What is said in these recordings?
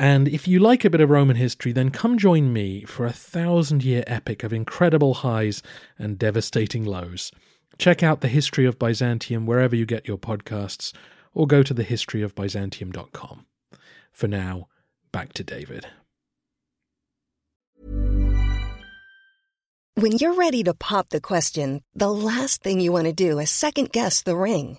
And if you like a bit of Roman history, then come join me for a thousand year epic of incredible highs and devastating lows. Check out the history of Byzantium wherever you get your podcasts, or go to thehistoryofbyzantium.com. For now, back to David. When you're ready to pop the question, the last thing you want to do is second guess the ring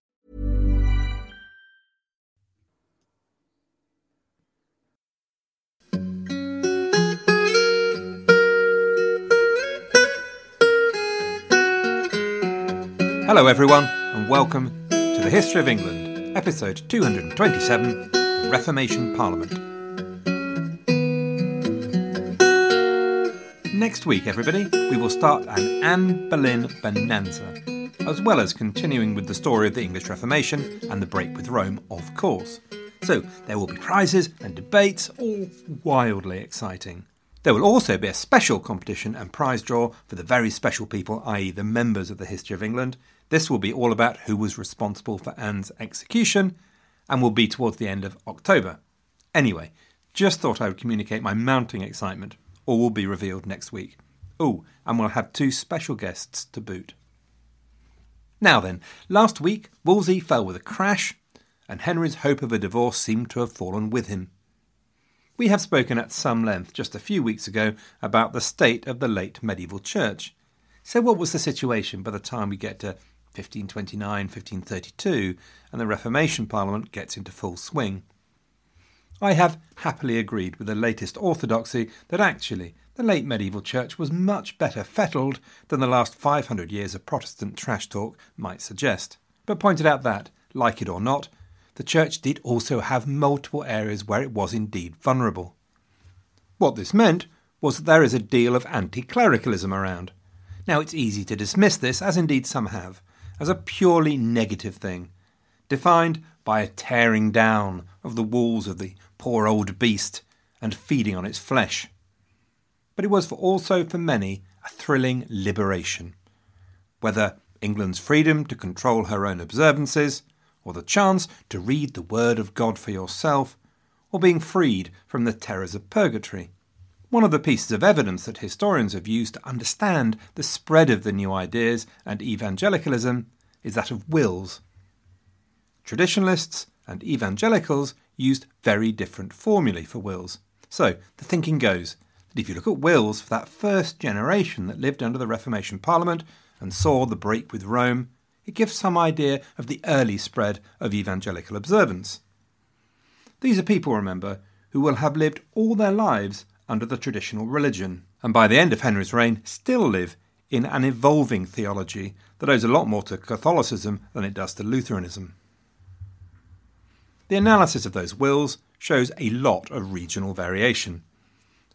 Hello, everyone, and welcome to the History of England, episode 227 The Reformation Parliament. Next week, everybody, we will start an Anne Boleyn bonanza, as well as continuing with the story of the English Reformation and the break with Rome, of course. So, there will be prizes and debates, all wildly exciting. There will also be a special competition and prize draw for the very special people, i.e., the members of the History of England, this will be all about who was responsible for Anne's execution and will be towards the end of October. Anyway, just thought I would communicate my mounting excitement. All will be revealed next week. Oh, and we'll have two special guests to boot. Now then, last week Wolsey fell with a crash, and Henry's hope of a divorce seemed to have fallen with him. We have spoken at some length just a few weeks ago about the state of the late medieval church. So, what was the situation by the time we get to 1529 1532, and the Reformation Parliament gets into full swing. I have happily agreed with the latest orthodoxy that actually the late medieval church was much better fettled than the last 500 years of Protestant trash talk might suggest, but pointed out that, like it or not, the church did also have multiple areas where it was indeed vulnerable. What this meant was that there is a deal of anti clericalism around. Now, it's easy to dismiss this, as indeed some have, as a purely negative thing, defined by a tearing down of the walls of the poor old beast and feeding on its flesh. But it was for also for many a thrilling liberation, whether England's freedom to control her own observances, or the chance to read the Word of God for yourself, or being freed from the terrors of purgatory. One of the pieces of evidence that historians have used to understand the spread of the new ideas and evangelicalism is that of wills. Traditionalists and evangelicals used very different formulae for wills. So the thinking goes that if you look at wills for that first generation that lived under the Reformation Parliament and saw the break with Rome, it gives some idea of the early spread of evangelical observance. These are people, remember, who will have lived all their lives under the traditional religion, and by the end of Henry's reign still live in an evolving theology that owes a lot more to Catholicism than it does to Lutheranism. The analysis of those wills shows a lot of regional variation.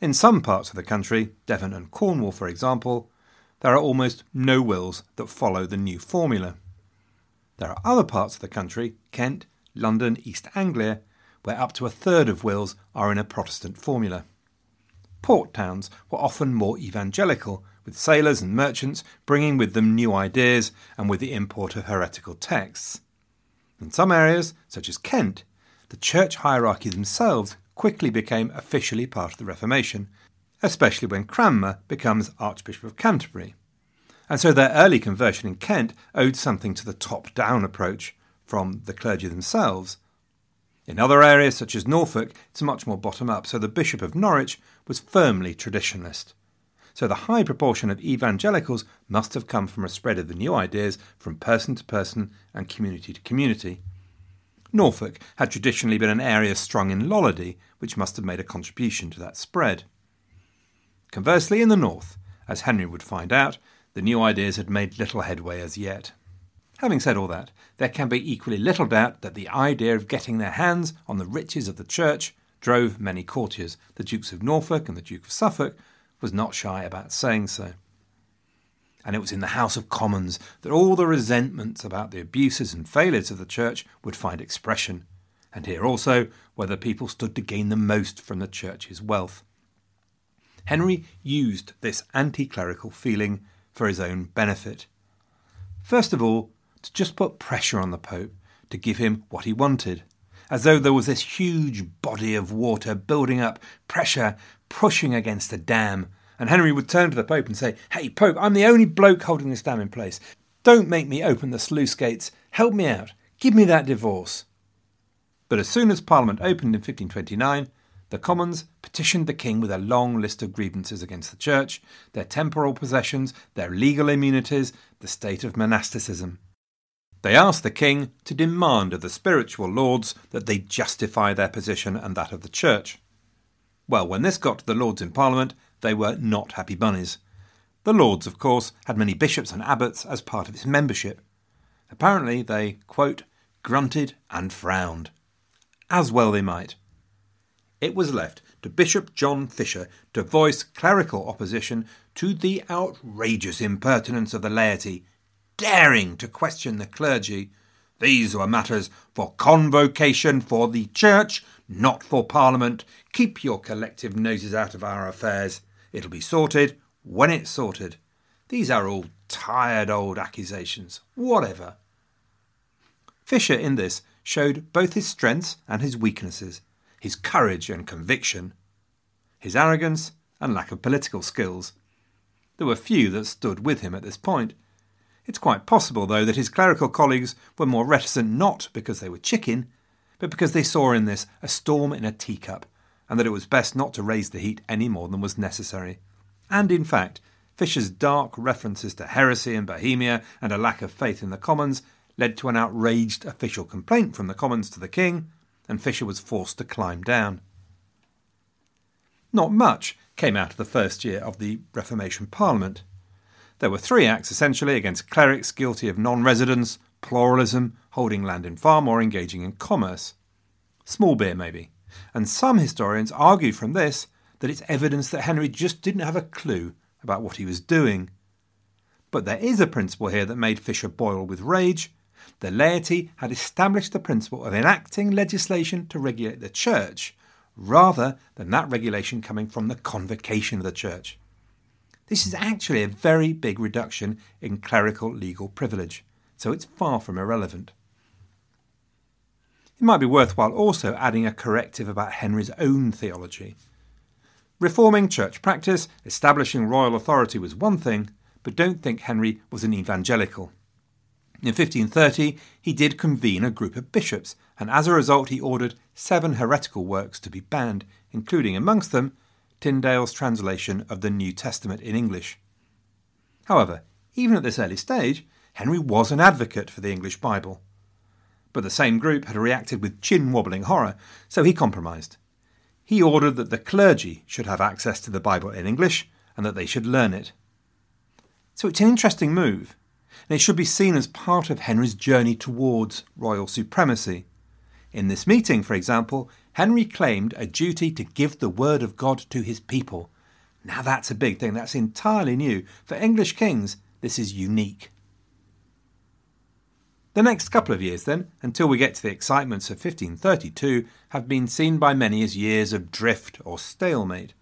In some parts of the country, Devon and Cornwall for example, there are almost no wills that follow the new formula. There are other parts of the country, Kent, London, East Anglia, where up to a third of wills are in a Protestant formula. Port towns were often more evangelical, with sailors and merchants bringing with them new ideas and with the import of heretical texts. In some areas, such as Kent, the church hierarchy themselves quickly became officially part of the Reformation, especially when Cranmer becomes Archbishop of Canterbury. And so their early conversion in Kent owed something to the top down approach from the clergy themselves. In other areas, such as Norfolk, it's much more bottom up, so the Bishop of Norwich was firmly traditionalist. So the high proportion of evangelicals must have come from a spread of the new ideas from person to person and community to community. Norfolk had traditionally been an area strong in Lollardy, which must have made a contribution to that spread. Conversely, in the north, as Henry would find out, the new ideas had made little headway as yet. Having said all that, there can be equally little doubt that the idea of getting their hands on the riches of the church drove many courtiers. The Dukes of Norfolk and the Duke of Suffolk was not shy about saying so and it was in the House of Commons that all the resentments about the abuses and failures of the Church would find expression, and here also where the people stood to gain the most from the Church's wealth. Henry used this anti clerical feeling for his own benefit. First of all, to just put pressure on the Pope to give him what he wanted, as though there was this huge body of water building up, pressure pushing against a dam and Henry would turn to the Pope and say, Hey, Pope, I'm the only bloke holding this dam in place. Don't make me open the sluice gates. Help me out. Give me that divorce. But as soon as Parliament opened in 1529, the Commons petitioned the King with a long list of grievances against the Church, their temporal possessions, their legal immunities, the state of monasticism. They asked the King to demand of the spiritual lords that they justify their position and that of the Church. Well, when this got to the Lords in Parliament, they were not happy bunnies. The Lords, of course, had many bishops and abbots as part of its membership. Apparently, they, quote, grunted and frowned. As well they might. It was left to Bishop John Fisher to voice clerical opposition to the outrageous impertinence of the laity, daring to question the clergy. These were matters for convocation for the Church, not for Parliament. Keep your collective noses out of our affairs. It'll be sorted when it's sorted. These are all tired old accusations. Whatever. Fisher, in this, showed both his strengths and his weaknesses, his courage and conviction, his arrogance and lack of political skills. There were few that stood with him at this point. It's quite possible, though, that his clerical colleagues were more reticent not because they were chicken, but because they saw in this a storm in a teacup and that it was best not to raise the heat any more than was necessary. And in fact, Fisher's dark references to heresy in Bohemia and a lack of faith in the Commons led to an outraged official complaint from the Commons to the King, and Fisher was forced to climb down. Not much came out of the first year of the Reformation Parliament. There were three acts essentially against clerics guilty of non residence, pluralism, holding land in farm, or engaging in commerce. Small beer, maybe and some historians argue from this that it's evidence that Henry just didn't have a clue about what he was doing. But there is a principle here that made Fisher boil with rage. The laity had established the principle of enacting legislation to regulate the church, rather than that regulation coming from the convocation of the church. This is actually a very big reduction in clerical legal privilege, so it's far from irrelevant. It might be worthwhile also adding a corrective about Henry's own theology. Reforming church practice, establishing royal authority was one thing, but don't think Henry was an evangelical. In 1530, he did convene a group of bishops, and as a result, he ordered seven heretical works to be banned, including amongst them Tyndale's translation of the New Testament in English. However, even at this early stage, Henry was an advocate for the English Bible. But the same group had reacted with chin wobbling horror, so he compromised. He ordered that the clergy should have access to the Bible in English and that they should learn it. So it's an interesting move, and it should be seen as part of Henry's journey towards royal supremacy. In this meeting, for example, Henry claimed a duty to give the word of God to his people. Now that's a big thing, that's entirely new. For English kings, this is unique. The next couple of years, then, until we get to the excitements of 1532, have been seen by many as years of drift or stalemate.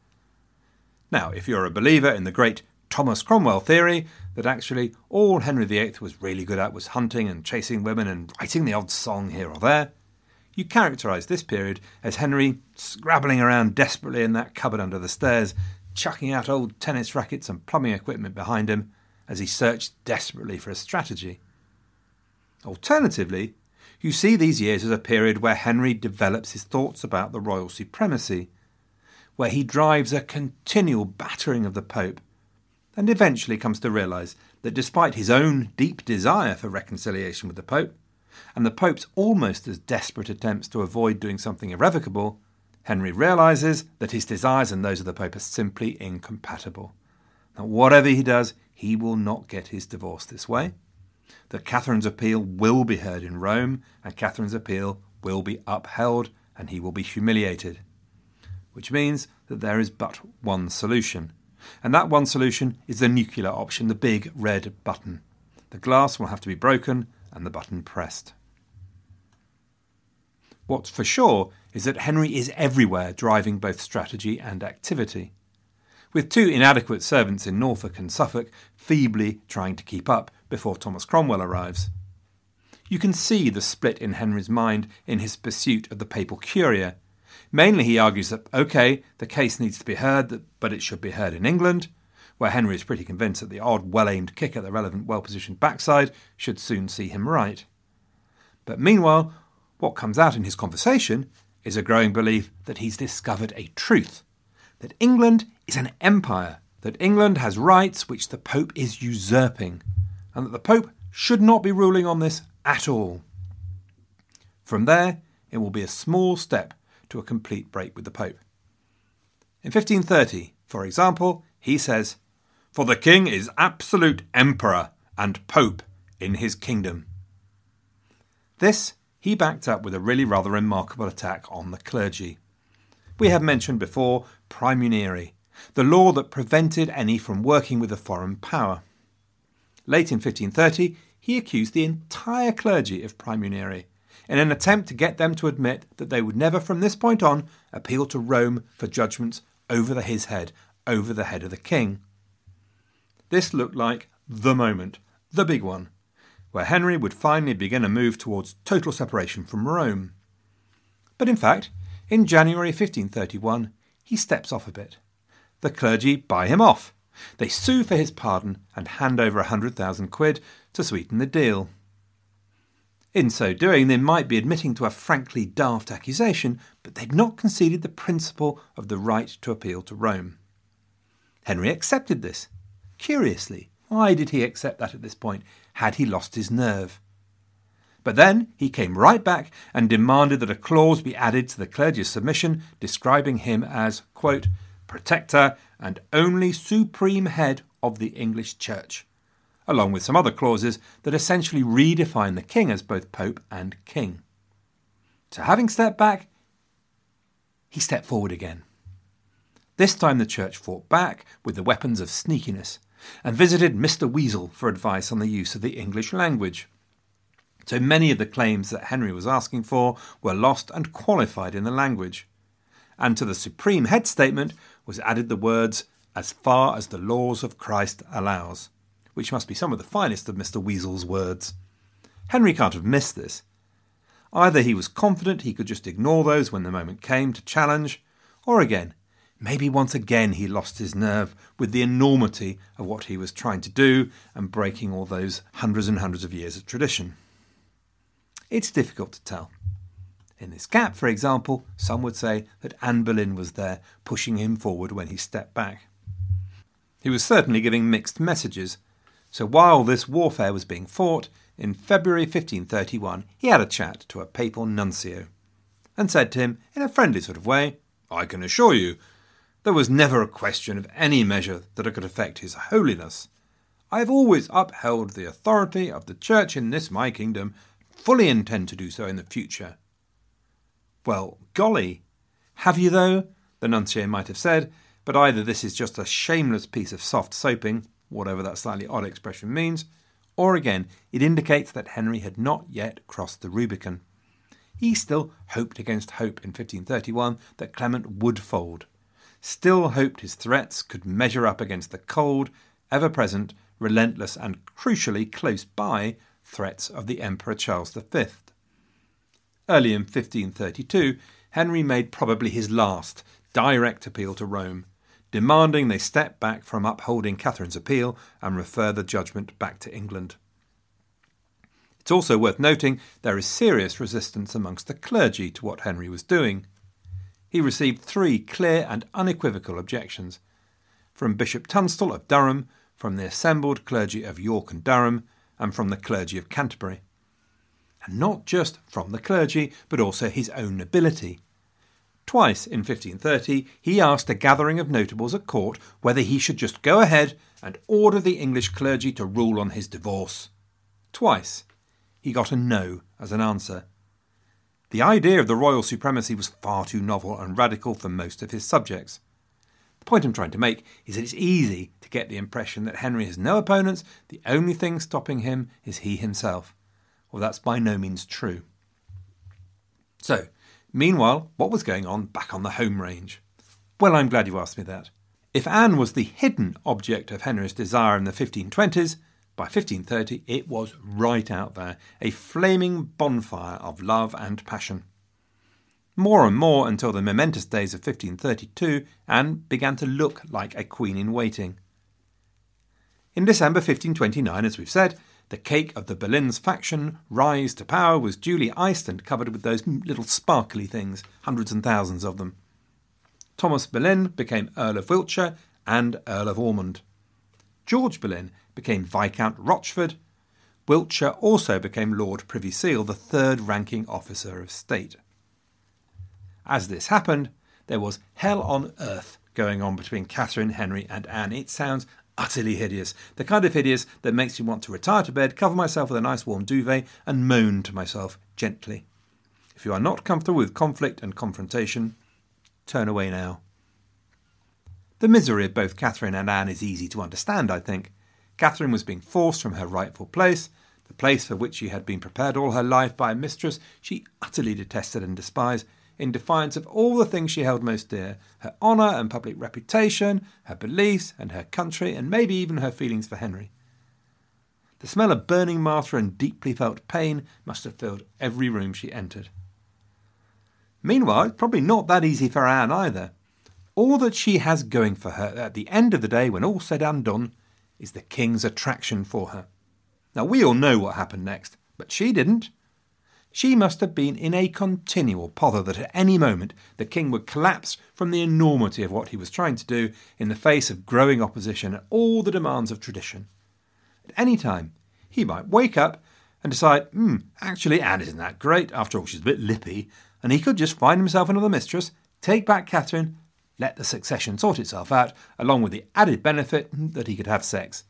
Now, if you're a believer in the great Thomas Cromwell theory that actually all Henry VIII was really good at was hunting and chasing women and writing the odd song here or there, You characterise this period as Henry scrabbling around desperately in that cupboard under the stairs, chucking out old tennis rackets and plumbing equipment behind him as he searched desperately for a strategy. Alternatively, you see these years as a period where Henry develops his thoughts about the royal supremacy, where he drives a continual battering of the Pope, and eventually comes to realise that despite his own deep desire for reconciliation with the Pope, and the Pope's almost as desperate attempts to avoid doing something irrevocable, Henry realises that his desires and those of the Pope are simply incompatible. That whatever he does, he will not get his divorce this way. That Catherine's appeal will be heard in Rome, and Catherine's appeal will be upheld, and he will be humiliated. Which means that there is but one solution. And that one solution is the nuclear option, the big red button. The glass will have to be broken and the button pressed. What's for sure is that Henry is everywhere driving both strategy and activity. With two inadequate servants in Norfolk and Suffolk feebly trying to keep up before Thomas Cromwell arrives. You can see the split in Henry's mind in his pursuit of the papal curia. Mainly, he argues that, OK, the case needs to be heard, but it should be heard in England, where Henry is pretty convinced that the odd, well aimed kick at the relevant, well positioned backside should soon see him right. But meanwhile, what comes out in his conversation is a growing belief that he's discovered a truth that England is an empire, that England has rights which the Pope is usurping, and that the Pope should not be ruling on this at all. From there, it will be a small step to a complete break with the Pope. In 1530, for example, he says, For the King is absolute emperor and Pope in his kingdom. This he backed up with a really rather remarkable attack on the clergy. We have mentioned before praemunire, the law that prevented any from working with a foreign power. Late in 1530, he accused the entire clergy of praemunire in an attempt to get them to admit that they would never from this point on appeal to Rome for judgments over his head, over the head of the king. This looked like the moment, the big one, where Henry would finally begin a move towards total separation from Rome. But in fact, in January 1531, he steps off a bit. The clergy buy him off. They sue for his pardon and hand over a hundred thousand quid to sweeten the deal. In so doing, they might be admitting to a frankly daft accusation, but they'd not conceded the principle of the right to appeal to Rome. Henry accepted this. Curiously, why did he accept that at this point? Had he lost his nerve? But then he came right back and demanded that a clause be added to the clergy's submission describing him as, quote, protector and only supreme head of the English Church, along with some other clauses that essentially redefine the king as both pope and king. So, having stepped back, he stepped forward again. This time the church fought back with the weapons of sneakiness and visited Mr. Weasel for advice on the use of the English language. So many of the claims that Henry was asking for were lost and qualified in the language. And to the supreme head statement was added the words, as far as the laws of Christ allows, which must be some of the finest of Mr. Weasel's words. Henry can't have missed this. Either he was confident he could just ignore those when the moment came to challenge, or again, maybe once again he lost his nerve with the enormity of what he was trying to do and breaking all those hundreds and hundreds of years of tradition. It's difficult to tell. In this gap, for example, some would say that Anne Boleyn was there pushing him forward when he stepped back. He was certainly giving mixed messages, so while this warfare was being fought, in February 1531 he had a chat to a papal nuncio, and said to him, in a friendly sort of way, I can assure you, there was never a question of any measure that could affect His Holiness. I have always upheld the authority of the Church in this my kingdom, fully intend to do so in the future. Well, golly, have you though? The nuncio might have said, but either this is just a shameless piece of soft soaping, whatever that slightly odd expression means, or again, it indicates that Henry had not yet crossed the Rubicon. He still hoped against hope in 1531 that Clement would fold, still hoped his threats could measure up against the cold, ever present, relentless, and crucially close by threats of the Emperor Charles V. Early in 1532, Henry made probably his last direct appeal to Rome, demanding they step back from upholding Catherine's appeal and refer the judgment back to England. It's also worth noting there is serious resistance amongst the clergy to what Henry was doing. He received three clear and unequivocal objections from Bishop Tunstall of Durham, from the assembled clergy of York and Durham, and from the clergy of Canterbury. And not just from the clergy, but also his own nobility. Twice in 1530 he asked a gathering of notables at court whether he should just go ahead and order the English clergy to rule on his divorce. Twice he got a no as an answer. The idea of the royal supremacy was far too novel and radical for most of his subjects. The point I'm trying to make is that it's easy to get the impression that Henry has no opponents, the only thing stopping him is he himself. Well, that's by no means true. So, meanwhile, what was going on back on the home range? Well, I'm glad you asked me that. If Anne was the hidden object of Henry's desire in the 1520s, by 1530, it was right out there, a flaming bonfire of love and passion. More and more until the momentous days of 1532, Anne began to look like a queen in waiting. In December 1529, as we've said, the cake of the Boleyn's faction rise to power was duly iced and covered with those little sparkly things, hundreds and thousands of them. Thomas Boleyn became Earl of Wiltshire and Earl of Ormond. George Boleyn became Viscount Rochford. Wiltshire also became Lord Privy Seal, the third ranking officer of state. As this happened, there was hell on earth going on between Catherine, Henry, and Anne. It sounds utterly hideous. The kind of hideous that makes me want to retire to bed, cover myself with a nice warm duvet, and moan to myself gently. If you are not comfortable with conflict and confrontation, turn away now. The misery of both Catherine and Anne is easy to understand, I think. Catherine was being forced from her rightful place, the place for which she had been prepared all her life by a mistress she utterly detested and despised, in defiance of all the things she held most dear her honour and public reputation, her beliefs and her country, and maybe even her feelings for Henry. The smell of burning martyr and deeply felt pain must have filled every room she entered. Meanwhile, it's probably not that easy for Anne either. All that she has going for her at the end of the day, when all's said and done, is the king's attraction for her. Now, we all know what happened next, but she didn't. She must have been in a continual pother that at any moment the king would collapse from the enormity of what he was trying to do in the face of growing opposition and all the demands of tradition. At any time, he might wake up and decide, hmm, actually, Anne isn't that great. After all, she's a bit lippy. And he could just find himself another mistress, take back Catherine, let the succession sort itself out, along with the added benefit that he could have sex.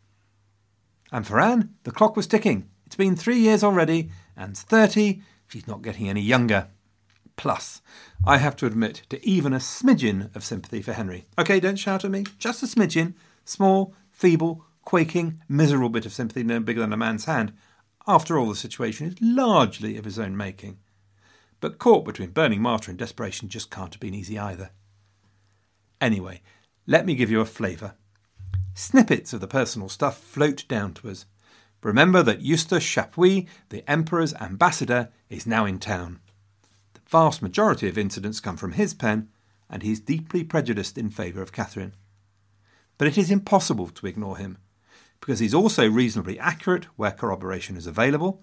And for Anne, the clock was ticking. It's been three years already, Anne's 30, she's not getting any younger. Plus, I have to admit to even a smidgen of sympathy for Henry. OK, don't shout at me, just a smidgen. Small, feeble, quaking, miserable bit of sympathy no bigger than a man's hand. After all, the situation is largely of his own making. But caught between burning martyr and desperation just can't have been easy either. Anyway, let me give you a flavour. Snippets of the personal stuff float down to us. Remember that Eustace Chapuis, the Emperor's ambassador, is now in town. The vast majority of incidents come from his pen, and he is deeply prejudiced in favour of Catherine. But it is impossible to ignore him, because he's also reasonably accurate where corroboration is available,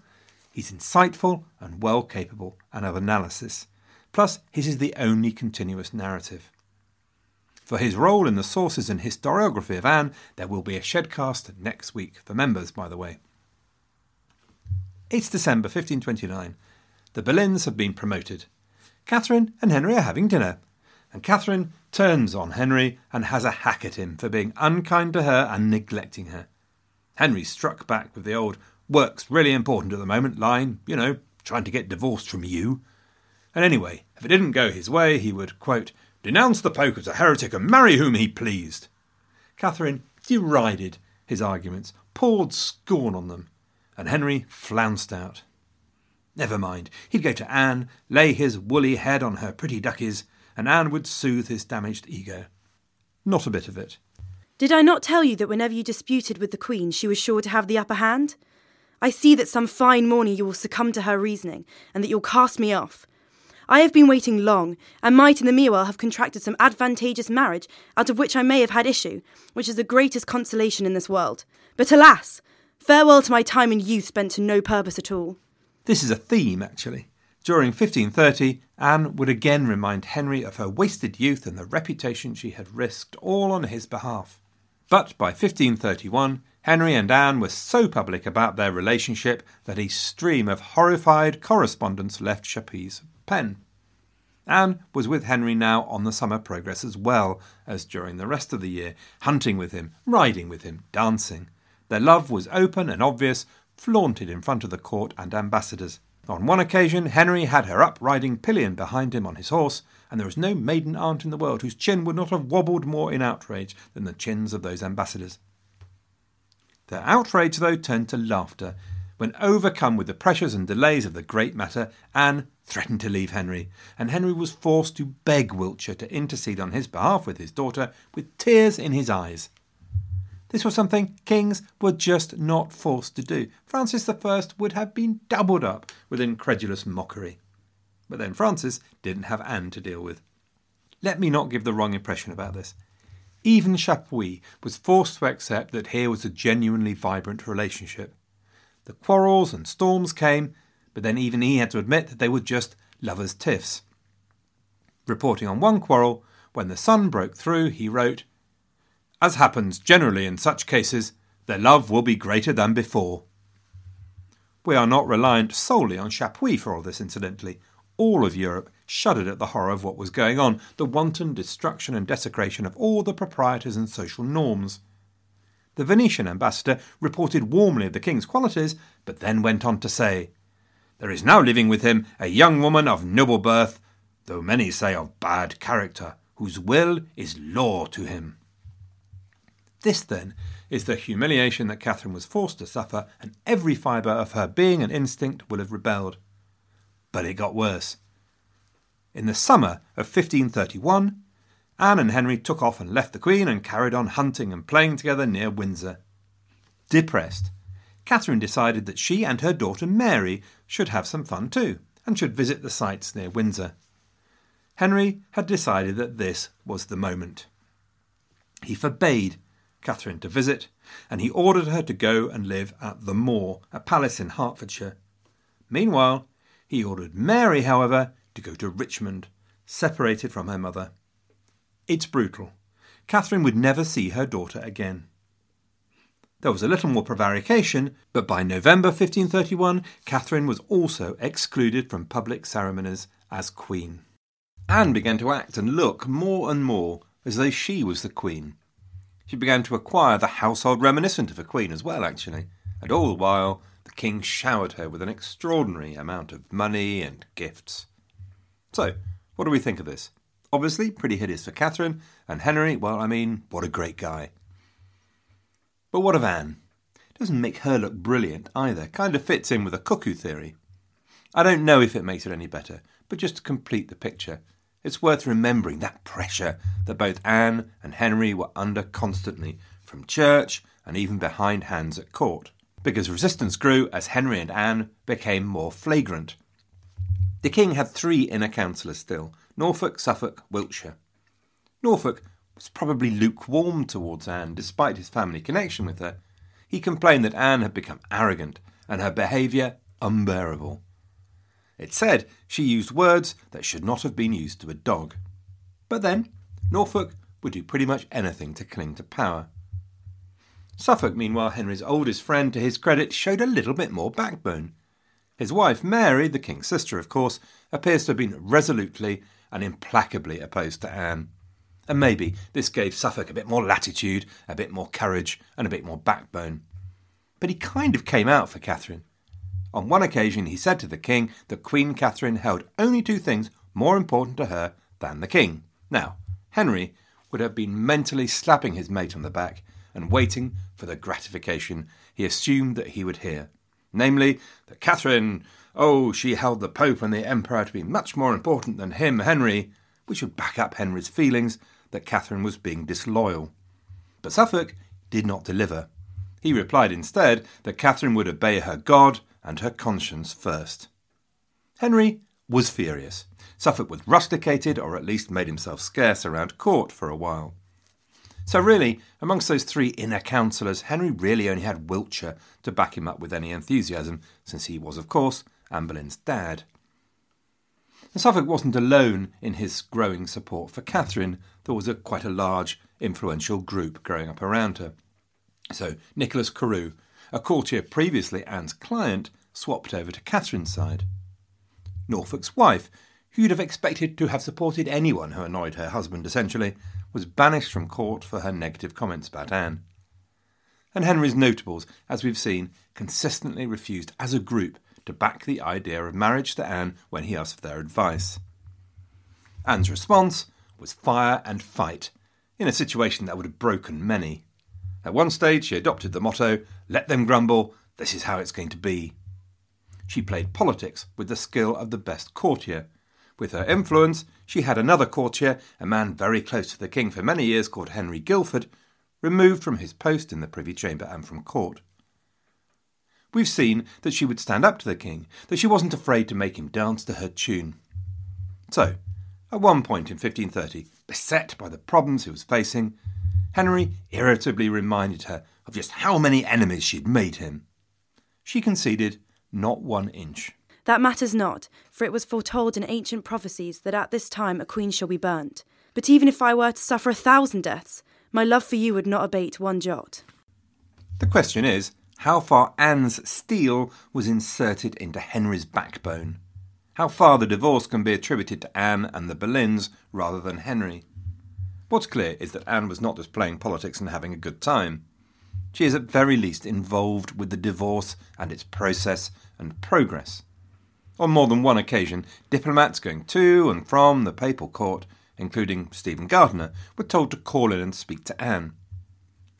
he's insightful and well capable and of analysis, plus his is the only continuous narrative. For his role in the sources and historiography of Anne, there will be a Shedcast next week, for members, by the way. It's December 1529. The Boleyns have been promoted. Catherine and Henry are having dinner, and Catherine turns on Henry and has a hack at him for being unkind to her and neglecting her. Henry struck back with the old work's really important at the moment line, you know, trying to get divorced from you. And anyway, if it didn't go his way, he would, quote, denounce the Pope as a heretic, and marry whom he pleased. Catherine derided his arguments, poured scorn on them, and Henry flounced out. Never mind, he'd go to Anne, lay his woolly head on her pretty duckies, and Anne would soothe his damaged ego. Not a bit of it. Did I not tell you that whenever you disputed with the Queen, she was sure to have the upper hand? I see that some fine morning you will succumb to her reasoning, and that you'll cast me off. I have been waiting long, and might in the meanwhile have contracted some advantageous marriage, out of which I may have had issue, which is the greatest consolation in this world. But alas! Farewell to my time and youth spent to no purpose at all. This is a theme, actually. During 1530, Anne would again remind Henry of her wasted youth and the reputation she had risked all on his behalf. But by 1531, Henry and Anne were so public about their relationship that a stream of horrified correspondence left Chapuis's pen. Anne was with Henry now on the summer progress as well as during the rest of the year, hunting with him, riding with him, dancing. Their love was open and obvious, flaunted in front of the court and ambassadors. On one occasion, Henry had her up riding pillion behind him on his horse, and there was no maiden aunt in the world whose chin would not have wobbled more in outrage than the chins of those ambassadors. Their outrage, though, turned to laughter when, overcome with the pressures and delays of the great matter, Anne threatened to leave Henry, and Henry was forced to beg Wiltshire to intercede on his behalf with his daughter, with tears in his eyes. This was something kings were just not forced to do. Francis I would have been doubled up with incredulous mockery. But then Francis didn't have Anne to deal with. Let me not give the wrong impression about this. Even Chapuis was forced to accept that here was a genuinely vibrant relationship. The quarrels and storms came, but then even he had to admit that they were just lovers' tiffs. Reporting on one quarrel, when the sun broke through, he wrote, As happens generally in such cases, their love will be greater than before. We are not reliant solely on Chapuis for all this, incidentally. All of Europe shuddered at the horror of what was going on, the wanton destruction and desecration of all the proprieties and social norms. The Venetian ambassador reported warmly of the king's qualities, but then went on to say, There is now living with him a young woman of noble birth, though many say of bad character, whose will is law to him. This, then, is the humiliation that Catherine was forced to suffer, and every fibre of her being and instinct will have rebelled. But it got worse. In the summer of 1531, Anne and Henry took off and left the Queen and carried on hunting and playing together near Windsor. Depressed, Catherine decided that she and her daughter Mary should have some fun too, and should visit the sites near Windsor. Henry had decided that this was the moment. He forbade Catherine to visit, and he ordered her to go and live at the Moor, a palace in Hertfordshire. Meanwhile, he ordered Mary, however, to go to Richmond, separated from her mother. It's brutal. Catherine would never see her daughter again. There was a little more prevarication, but by November 1531, Catherine was also excluded from public ceremonies as queen. Anne began to act and look more and more as though she was the queen. She began to acquire the household reminiscent of a queen as well, actually, and all the while the king showered her with an extraordinary amount of money and gifts. So, what do we think of this? Obviously, pretty hideous for Catherine, and Henry, well, I mean, what a great guy. But what of Anne? Doesn't make her look brilliant either. Kind of fits in with a cuckoo theory. I don't know if it makes it any better, but just to complete the picture, it's worth remembering that pressure that both Anne and Henry were under constantly, from church and even behind hands at court, because resistance grew as Henry and Anne became more flagrant. The king had three inner councillors still, Norfolk, Suffolk, Wiltshire. Norfolk was probably lukewarm towards Anne, despite his family connection with her. He complained that Anne had become arrogant and her behaviour unbearable. It said she used words that should not have been used to a dog. But then, Norfolk would do pretty much anything to cling to power. Suffolk, meanwhile, Henry's oldest friend, to his credit, showed a little bit more backbone. His wife, Mary, the king's sister, of course, appears to have been resolutely and implacably opposed to Anne. And maybe this gave Suffolk a bit more latitude, a bit more courage, and a bit more backbone. But he kind of came out for Catherine. On one occasion, he said to the king that Queen Catherine held only two things more important to her than the king. Now, Henry would have been mentally slapping his mate on the back and waiting for the gratification he assumed that he would hear. Namely, that Catherine Oh, she held the Pope and the Emperor to be much more important than him, Henry, which would back up Henry's feelings that Catherine was being disloyal. But Suffolk did not deliver. He replied instead that Catherine would obey her God and her conscience first. Henry was furious. Suffolk was rusticated, or at least made himself scarce around court for a while. So, really, amongst those three inner councillors, Henry really only had Wiltshire to back him up with any enthusiasm, since he was, of course, Anne Boleyn's dad. And Suffolk wasn't alone in his growing support for Catherine. There was a, quite a large, influential group growing up around her. So, Nicholas Carew, a courtier previously Anne's client, swapped over to Catherine's side. Norfolk's wife, who you'd have expected to have supported anyone who annoyed her husband essentially, was banished from court for her negative comments about Anne. And Henry's notables, as we've seen, consistently refused as a group to back the idea of marriage to Anne when he asked for their advice. Anne's response was fire and fight, in a situation that would have broken many. At one stage, she adopted the motto, Let them grumble, this is how it's going to be. She played politics with the skill of the best courtier. With her influence, she had another courtier, a man very close to the king for many years called Henry Guildford, removed from his post in the Privy Chamber and from court. We've seen that she would stand up to the king, that she wasn't afraid to make him dance to her tune. So, at one point in 1530, beset by the problems he was facing, Henry irritably reminded her of just how many enemies she'd made him. She conceded not one inch. That matters not, for it was foretold in ancient prophecies that at this time a queen shall be burnt. But even if I were to suffer a thousand deaths, my love for you would not abate one jot. The question is how far Anne's steel was inserted into Henry's backbone. How far the divorce can be attributed to Anne and the Boleyns rather than Henry. What's clear is that Anne was not just playing politics and having a good time. She is at very least involved with the divorce and its process and progress. On more than one occasion, diplomats going to and from the papal court, including Stephen Gardiner, were told to call in and speak to Anne.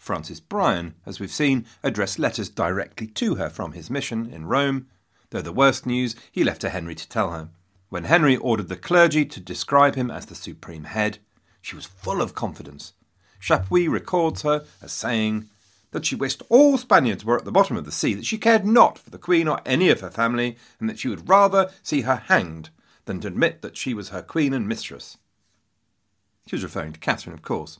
Francis Bryan, as we've seen, addressed letters directly to her from his mission in Rome, though the worst news he left to Henry to tell her. When Henry ordered the clergy to describe him as the supreme head, she was full of confidence. Chapuis records her as saying, that she wished all Spaniards were at the bottom of the sea, that she cared not for the Queen or any of her family, and that she would rather see her hanged than to admit that she was her Queen and mistress. She was referring to Catherine, of course.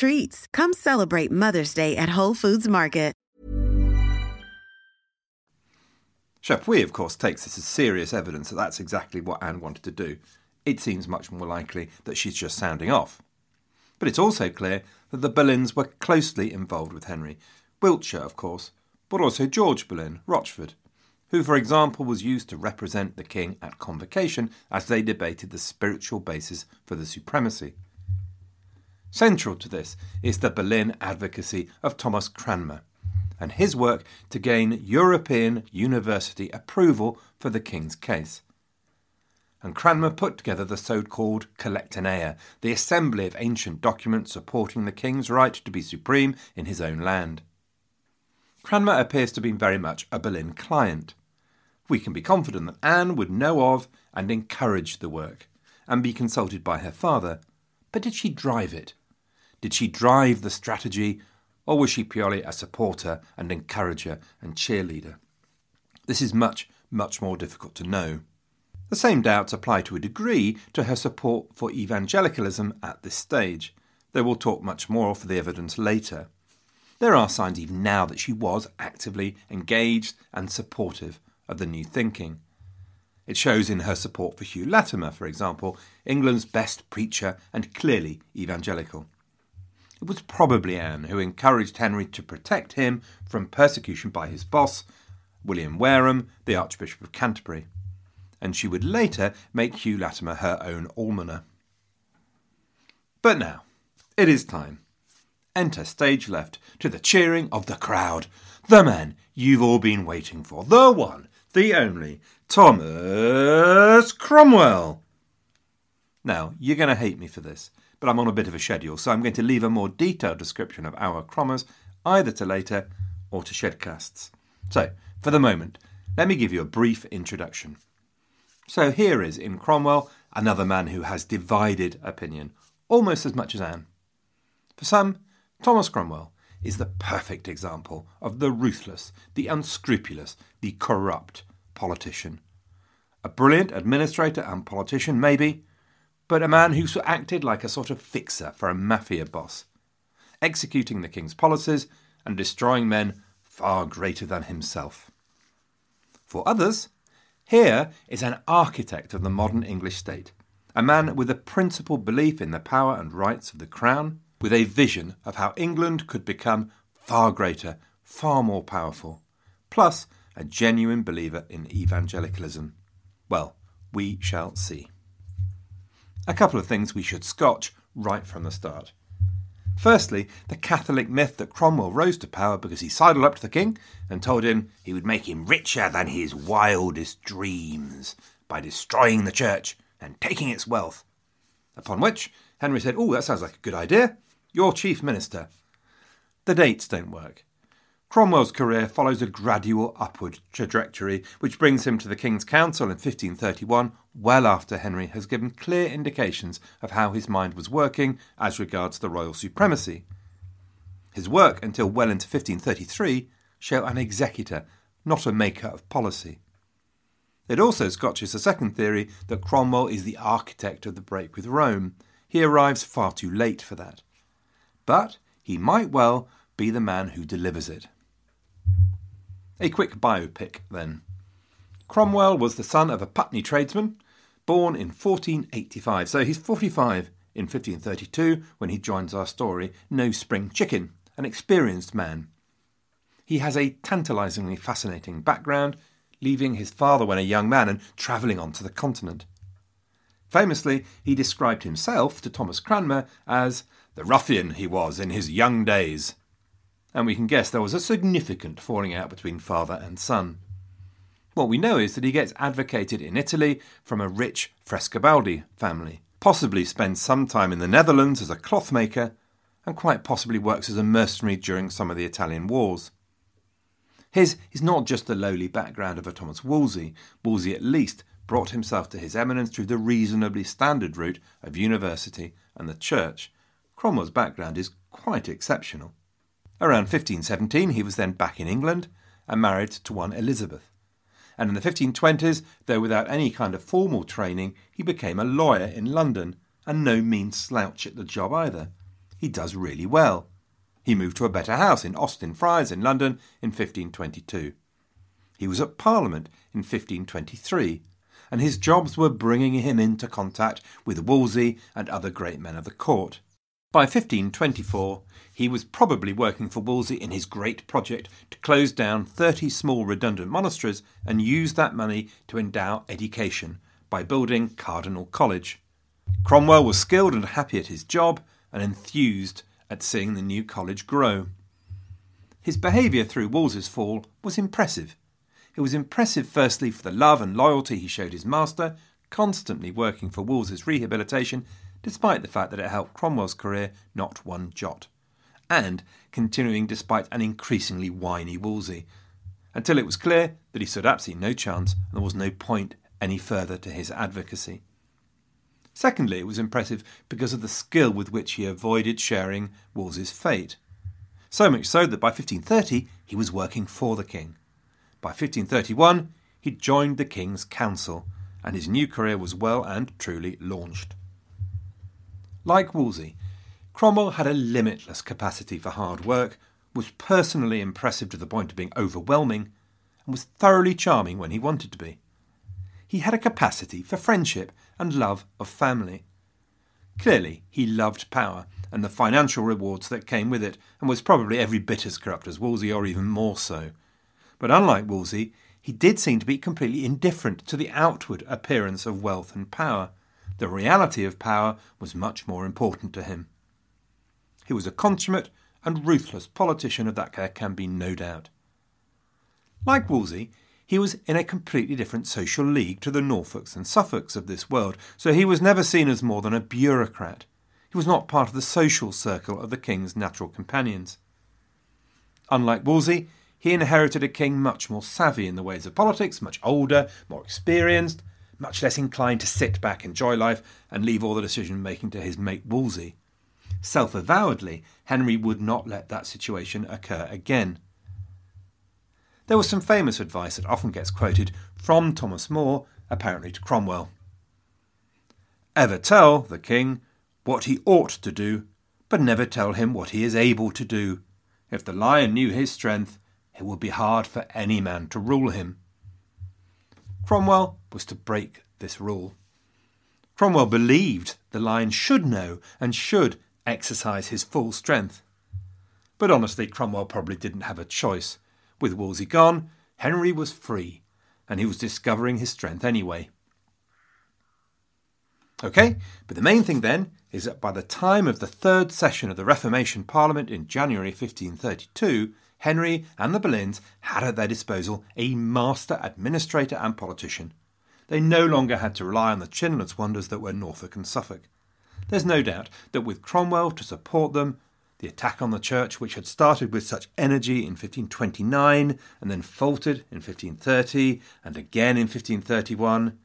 treats. Come celebrate Mother's Day at Whole Foods Market. Chapuis, of course, takes this as serious evidence that that's exactly what Anne wanted to do. It seems much more likely that she's just sounding off. But it's also clear that the Boleyns were closely involved with Henry. Wiltshire, of course, but also George Boleyn, Rochford, who, for example, was used to represent the king at convocation as they debated the spiritual basis for the supremacy. Central to this is the Boleyn advocacy of Thomas Cranmer, and his work to gain European university approval for the King's case. and Cranmer put together the so called Collectanea, the assembly of ancient documents supporting the king's right to be supreme in his own land. Cranmer appears to have been very much a Boleyn client. We can be confident that Anne would know of and encourage the work, and be consulted by her father. But did she drive it? Did she drive the strategy, or was she purely a supporter and encourager and cheerleader? This is much, much more difficult to know. The same doubts apply to a degree to her support for evangelicalism at this stage, though we'll talk much more for the evidence later. There are signs even now that she was actively engaged and supportive of the new thinking. It shows in her support for Hugh Latimer, for example, England's best preacher and clearly evangelical. It was probably Anne who encouraged Henry to protect him from persecution by his boss, William Warham, the Archbishop of Canterbury, and she would later make Hugh Latimer her own almoner. But now, it is time. Enter stage left to the cheering of the crowd, the man you've all been waiting for, the one, the only, Thomas Cromwell. Now, you're going to hate me for this, but I'm on a bit of a schedule, so I'm going to leave a more detailed description of our Cromers either to later or to Shedcasts. So, for the moment, let me give you a brief introduction. So here is, in Cromwell, another man who has divided opinion, almost as much as Anne. For some, Thomas Cromwell is the perfect example of the ruthless, the unscrupulous, the corrupt politician. A brilliant administrator and politician, maybe, but a man who acted like a sort of fixer for a mafia boss, executing the king's policies and destroying men far greater than himself. For others, here is an architect of the modern English state, a man with a principled belief in the power and rights of the crown, with a vision of how England could become far greater, far more powerful, plus a genuine believer in evangelicalism. Well, we shall see. A couple of things we should scotch right from the start. Firstly, the Catholic myth that Cromwell rose to power because he sidled up to the king and told him he would make him richer than his wildest dreams by destroying the church and taking its wealth. Upon which Henry said, Oh, that sounds like a good idea. You're chief minister. The dates don't work. Cromwell's career follows a gradual upward trajectory, which brings him to the King's Council in 1531, well after Henry has given clear indications of how his mind was working as regards the royal supremacy. His work until well into 1533 show an executor, not a maker of policy. It also scotches a second theory that Cromwell is the architect of the break with Rome. He arrives far too late for that. But he might well be the man who delivers it. A quick biopic, then. Cromwell was the son of a Putney tradesman, born in 1485, so he's 45 in 1532 when he joins our story, no spring chicken, an experienced man. He has a tantalisingly fascinating background, leaving his father when a young man and travelling on to the continent. Famously, he described himself to Thomas Cranmer as the ruffian he was in his young days, and we can guess there was a significant falling out between father and son. What we know is that he gets advocated in Italy from a rich Frescobaldi family, possibly spends some time in the Netherlands as a clothmaker, and quite possibly works as a mercenary during some of the Italian wars. His is not just the lowly background of a Thomas Wolsey. Wolsey at least brought himself to his eminence through the reasonably standard route of university and the church. Cromwell's background is quite exceptional. Around 1517, he was then back in England and married to one Elizabeth. And in the 1520s, though without any kind of formal training, he became a lawyer in London, and no mean slouch at the job either. He does really well. He moved to a better house in Austin Friars in London in 1522. He was at Parliament in 1523, and his jobs were bringing him into contact with Wolsey and other great men of the court. By 1524, he was probably working for Wolsey in his great project to close down 30 small redundant monasteries and use that money to endow education by building Cardinal College. Cromwell was skilled and happy at his job and enthused at seeing the new college grow. His behaviour through Wolsey's fall was impressive. It was impressive firstly for the love and loyalty he showed his master, constantly working for Wolsey's rehabilitation, despite the fact that it helped Cromwell's career not one jot, and continuing despite an increasingly whiny Wolsey, until it was clear that he stood absolutely no chance and there was no point any further to his advocacy. Secondly, it was impressive because of the skill with which he avoided sharing Wolsey's fate. So much so that by 1530 he was working for the king. By 1531 he joined the king's council, and his new career was well and truly launched. Like Wolsey, Cromwell had a limitless capacity for hard work, was personally impressive to the point of being overwhelming, and was thoroughly charming when he wanted to be. He had a capacity for friendship and love of family. Clearly, he loved power and the financial rewards that came with it, and was probably every bit as corrupt as Wolsey, or even more so. But unlike Wolsey, he did seem to be completely indifferent to the outward appearance of wealth and power. The reality of power was much more important to him. He was a consummate and ruthless politician of that there can be no doubt. Like Wolsey, he was in a completely different social league to the Norfolks and Suffolks of this world, so he was never seen as more than a bureaucrat. He was not part of the social circle of the king's natural companions. Unlike Wolsey, he inherited a king much more savvy in the ways of politics, much older, more experienced, much less inclined to sit back, enjoy life, and leave all the decision making to his mate Wolsey. Self avowedly, Henry would not let that situation occur again. There was some famous advice that often gets quoted from Thomas More, apparently to Cromwell. Ever tell the king what he ought to do, but never tell him what he is able to do. If the lion knew his strength, it would be hard for any man to rule him. Cromwell was to break this rule. Cromwell believed the lion should know and should exercise his full strength. But honestly, Cromwell probably didn't have a choice. With Wolsey gone, Henry was free, and he was discovering his strength anyway. Okay, but the main thing then is that by the time of the third session of the Reformation Parliament in January 1532, Henry and the Boleyns had at their disposal a master administrator and politician. They no longer had to rely on the chinless wonders that were Norfolk and Suffolk. There's no doubt that with Cromwell to support them, the attack on the church, which had started with such energy in 1529 and then faltered in 1530 and again in 1531,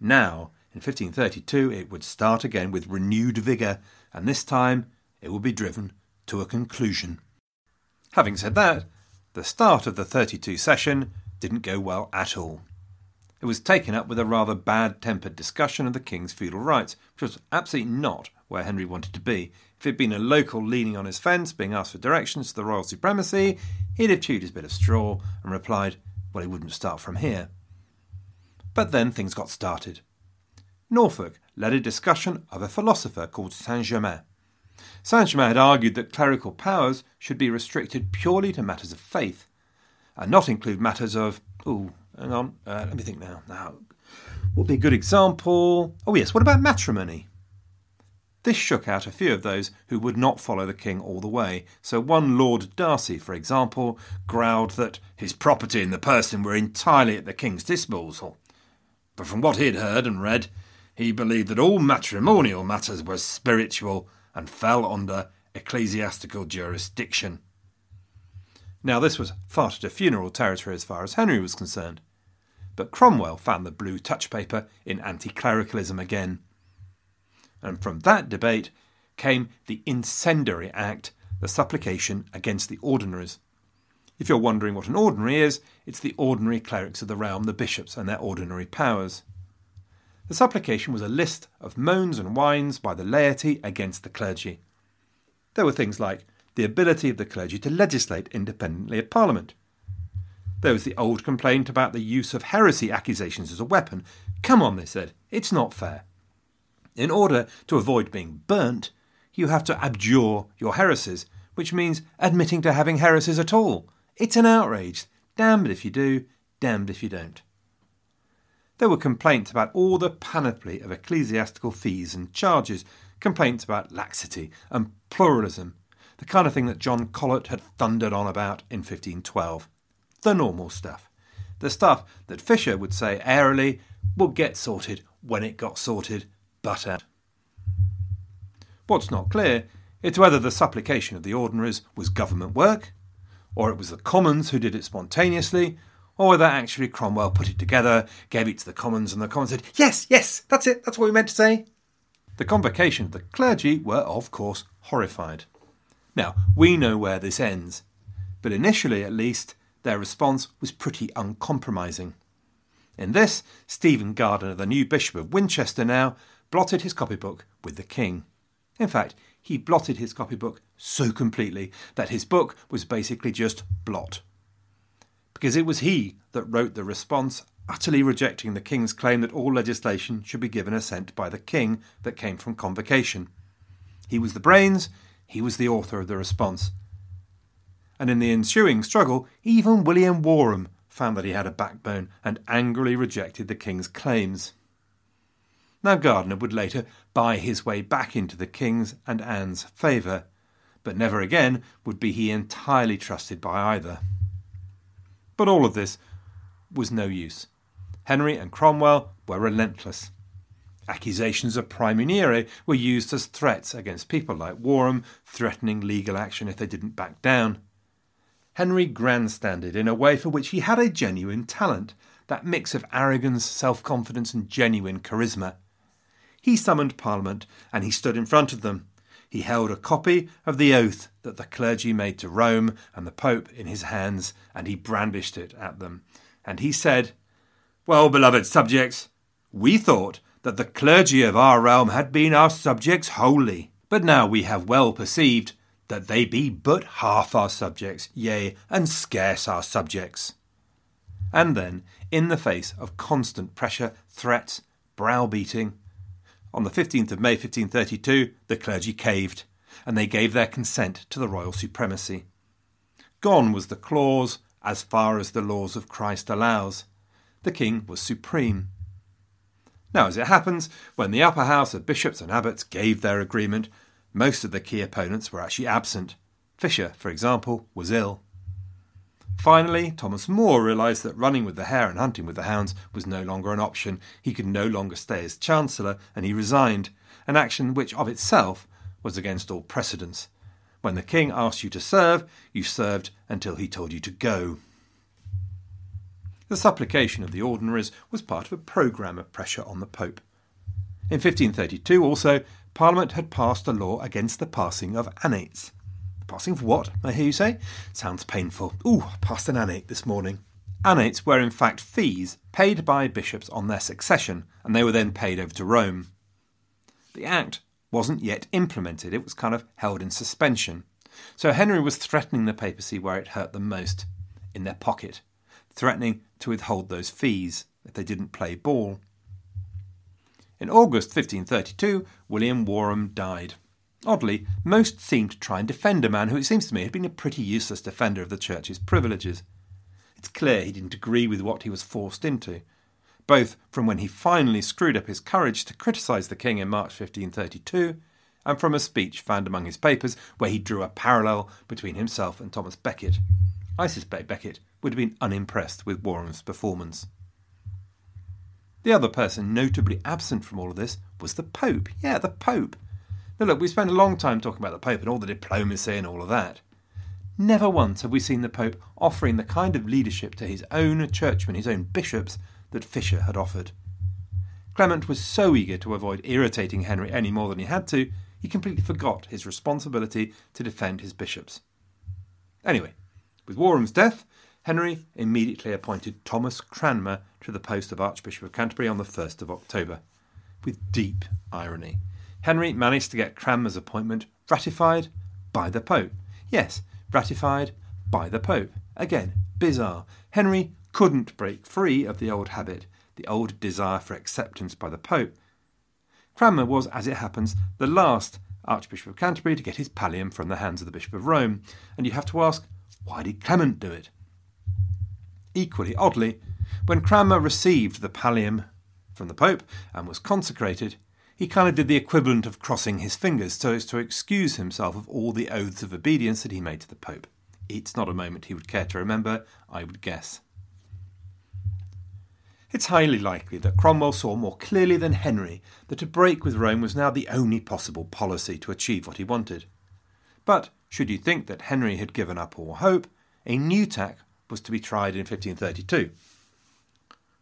now in 1532 it would start again with renewed vigour, and this time it would be driven to a conclusion. Having said that, the start of the 32 session didn't go well at all. It was taken up with a rather bad tempered discussion of the king's feudal rights, which was absolutely not where Henry wanted to be. If he'd been a local leaning on his fence, being asked for directions to the royal supremacy, he'd have chewed his bit of straw and replied, well, he wouldn't start from here. But then things got started. Norfolk led a discussion of a philosopher called Saint Germain. Germain had argued that clerical powers should be restricted purely to matters of faith, and not include matters of, oh, hang on, uh, let me think now. Now, would be a good example? Oh, yes, what about matrimony? This shook out a few of those who would not follow the king all the way. So one Lord Darcy, for example, growled that his property and the person were entirely at the king's disposal. But from what he had heard and read, he believed that all matrimonial matters were spiritual and fell under ecclesiastical jurisdiction. Now, this was far to funeral territory as far as Henry was concerned, but Cromwell found the blue touch paper in anti clericalism again and from that debate came the Incendiary Act, the supplication against the ordinaries. If you're wondering what an ordinary is, it's the ordinary clerics of the realm, the bishops, and their ordinary powers. The supplication was a list of moans and whines by the laity against the clergy. There were things like the ability of the clergy to legislate independently of Parliament. There was the old complaint about the use of heresy accusations as a weapon. Come on, they said, it's not fair. In order to avoid being burnt, you have to abjure your heresies, which means admitting to having heresies at all. It's an outrage. Damned if you do, damned if you don't. There were complaints about all the panoply of ecclesiastical fees and charges, complaints about laxity and pluralism, the kind of thing that John Colet had thundered on about in 1512. The normal stuff. the stuff that Fisher would say airily would get sorted when it got sorted, but out. What's not clear is whether the supplication of the ordinaries was government work, or it was the Commons who did it spontaneously, or whether actually Cromwell put it together, gave it to the Commons, and the Commons said, Yes, yes, that's it, that's what we meant to say. The convocation of the clergy were, of course, horrified. Now, we know where this ends, but initially at least, their response was pretty uncompromising. In this, Stephen Gardiner, the new Bishop of Winchester now, blotted his copybook with the king. In fact, he blotted his copybook so completely that his book was basically just blot. Because it was he that wrote the response, utterly rejecting the king's claim that all legislation should be given assent by the king that came from convocation. He was the brains, he was the author of the response. And in the ensuing struggle, even William Warham found that he had a backbone and angrily rejected the king's claims. Now Gardiner would later buy his way back into the king's and Anne's favour, but never again would be he entirely trusted by either. But all of this was no use. Henry and Cromwell were relentless. Accusations of praemunire were used as threats against people like Warham, threatening legal action if they didn't back down. Henry grandstanded in a way for which he had a genuine talent, that mix of arrogance, self confidence, and genuine charisma. He summoned Parliament and he stood in front of them. He held a copy of the oath that the clergy made to Rome and the Pope in his hands, and he brandished it at them. And he said, Well, beloved subjects, we thought that the clergy of our realm had been our subjects wholly, but now we have well perceived that they be but half our subjects, yea, and scarce our subjects. And then, in the face of constant pressure, threats, browbeating, on the 15th of May 1532, the clergy caved, and they gave their consent to the royal supremacy. Gone was the clause, as far as the laws of Christ allows. The king was supreme. Now, as it happens, when the upper house of bishops and abbots gave their agreement, most of the key opponents were actually absent. Fisher, for example, was ill. Finally, Thomas More realised that running with the hare and hunting with the hounds was no longer an option. He could no longer stay as Chancellor, and he resigned, an action which of itself was against all precedents. When the king asked you to serve, you served until he told you to go. The supplication of the ordinaries was part of a programme of pressure on the Pope. In 1532, also, Parliament had passed a law against the passing of annates. Passing of what, I hear you say? Sounds painful. Ooh, passed an annate this morning. Annates were in fact fees paid by bishops on their succession, and they were then paid over to Rome. The act wasn't yet implemented, it was kind of held in suspension. So Henry was threatening the papacy where it hurt them most in their pocket, threatening to withhold those fees if they didn't play ball. In August 1532, William Warham died. Oddly, most seemed to try and defend a man who, it seems to me, had been a pretty useless defender of the Church's privileges. It's clear he didn't agree with what he was forced into, both from when he finally screwed up his courage to criticise the king in March 1532, and from a speech found among his papers where he drew a parallel between himself and Thomas Becket. I suspect Becket would have been unimpressed with Warham's performance. The other person notably absent from all of this was the Pope. Yeah, the Pope. Now, look, we spent a long time talking about the Pope and all the diplomacy and all of that. Never once have we seen the Pope offering the kind of leadership to his own churchmen, his own bishops, that Fisher had offered. Clement was so eager to avoid irritating Henry any more than he had to, he completely forgot his responsibility to defend his bishops. Anyway, with Warham's death, Henry immediately appointed Thomas Cranmer to the post of Archbishop of Canterbury on the 1st of October. With deep irony, Henry managed to get Cranmer's appointment ratified by the Pope. Yes, ratified by the Pope. Again, bizarre. Henry couldn't break free of the old habit, the old desire for acceptance by the Pope. Cranmer was, as it happens, the last Archbishop of Canterbury to get his pallium from the hands of the Bishop of Rome, and you have to ask, why did Clement do it? Equally oddly, when Cranmer received the pallium from the Pope and was consecrated, he kind of did the equivalent of crossing his fingers so as to excuse himself of all the oaths of obedience that he made to the Pope. It's not a moment he would care to remember, I would guess. It's highly likely that Cromwell saw more clearly than Henry that a break with Rome was now the only possible policy to achieve what he wanted. But should you think that Henry had given up all hope, a new tack was to be tried in 1532.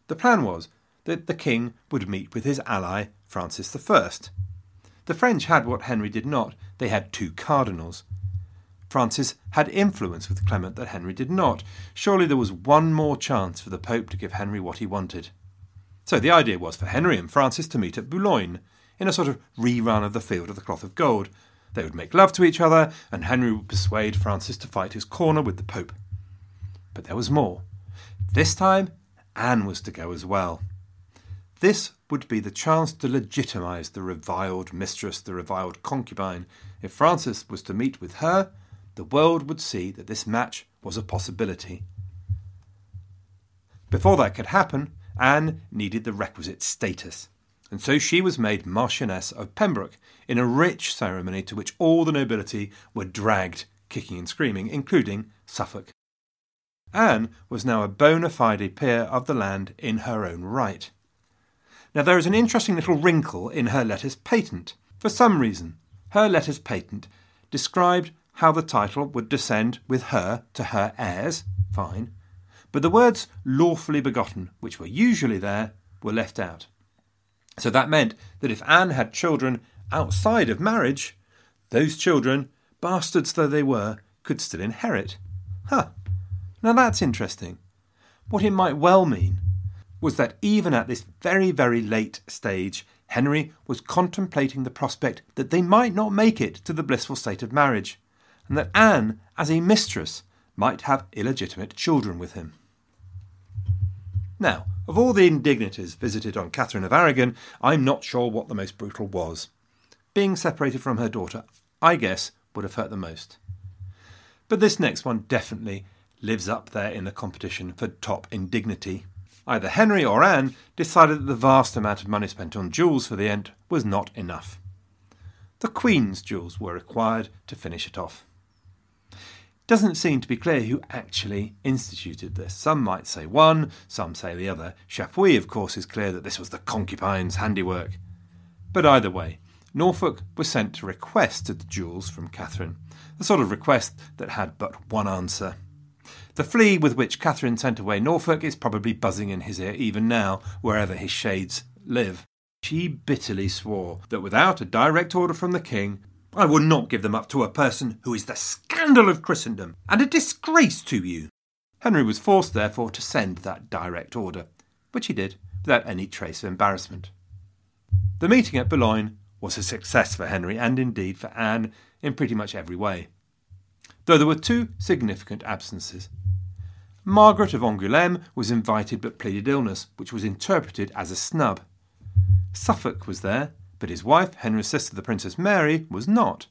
The plan was that the king would meet with his ally Francis I. The French had what Henry did not they had two cardinals. Francis had influence with Clement that Henry did not. Surely there was one more chance for the Pope to give Henry what he wanted. So the idea was for Henry and Francis to meet at Boulogne, in a sort of rerun of the Field of the Cloth of Gold. They would make love to each other, and Henry would persuade Francis to fight his corner with the Pope. But there was more. This time, Anne was to go as well. This would be the chance to legitimise the reviled mistress, the reviled concubine. If Francis was to meet with her, the world would see that this match was a possibility. Before that could happen, Anne needed the requisite status, and so she was made Marchioness of Pembroke in a rich ceremony to which all the nobility were dragged, kicking and screaming, including Suffolk. Anne was now a bona fide peer of the land in her own right. Now, there is an interesting little wrinkle in her letters patent. For some reason, her letters patent described how the title would descend with her to her heirs, fine, but the words lawfully begotten, which were usually there, were left out. So that meant that if Anne had children outside of marriage, those children, bastards though they were, could still inherit. Huh. Now that's interesting. What it might well mean was that even at this very, very late stage, Henry was contemplating the prospect that they might not make it to the blissful state of marriage, and that Anne, as a mistress, might have illegitimate children with him. Now, of all the indignities visited on Catherine of Aragon, I'm not sure what the most brutal was. Being separated from her daughter, I guess, would have hurt the most. But this next one definitely lives up there in the competition for top indignity. Either Henry or Anne decided that the vast amount of money spent on jewels for the Ent was not enough. The Queen's jewels were required to finish it off. Doesn't seem to be clear who actually instituted this. Some might say one, some say the other. Chapuis, of course, is clear that this was the concubine's handiwork. But either way, Norfolk was sent to request the jewels from Catherine, the sort of request that had but one answer. The flea with which Catherine sent away Norfolk is probably buzzing in his ear even now, wherever his shades live. She bitterly swore that without a direct order from the king, I will not give them up to a person who is the scandal of Christendom and a disgrace to you. Henry was forced, therefore, to send that direct order, which he did without any trace of embarrassment. The meeting at Boulogne was a success for Henry and indeed for Anne in pretty much every way. Though there were two significant absences. Margaret of Angoulême was invited but pleaded illness, which was interpreted as a snub. Suffolk was there, but his wife, Henry's sister, the Princess Mary, was not.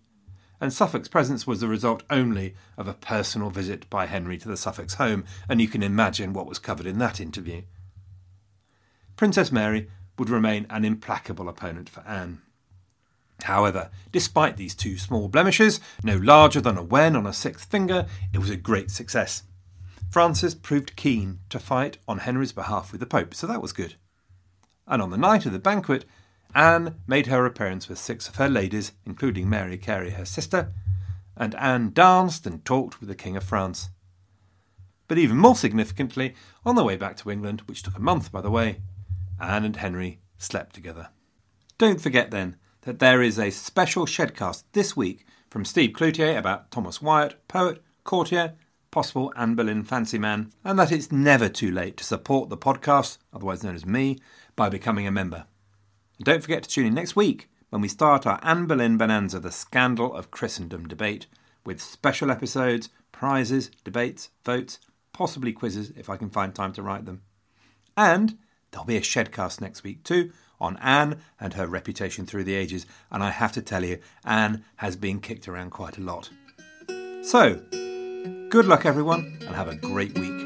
And Suffolk's presence was the result only of a personal visit by Henry to the Suffolk's home, and you can imagine what was covered in that interview. Princess Mary would remain an implacable opponent for Anne. However, despite these two small blemishes, no larger than a wen on a sixth finger, it was a great success. Francis proved keen to fight on Henry's behalf with the Pope, so that was good. And on the night of the banquet, Anne made her appearance with six of her ladies, including Mary Carey, her sister, and Anne danced and talked with the King of France. But even more significantly, on the way back to England, which took a month by the way, Anne and Henry slept together. Don't forget then that there is a special Shedcast this week from Steve Cloutier about Thomas Wyatt, poet, courtier, possible Anne Boleyn fancy man, and that it's never too late to support the podcast, otherwise known as me, by becoming a member. And don't forget to tune in next week when we start our Anne Boleyn Bonanza, the Scandal of Christendom debate, with special episodes, prizes, debates, votes, possibly quizzes if I can find time to write them. And there'll be a Shedcast next week too on Anne and her reputation through the ages, and I have to tell you, Anne has been kicked around quite a lot. So, Good luck, everyone, and have a great week.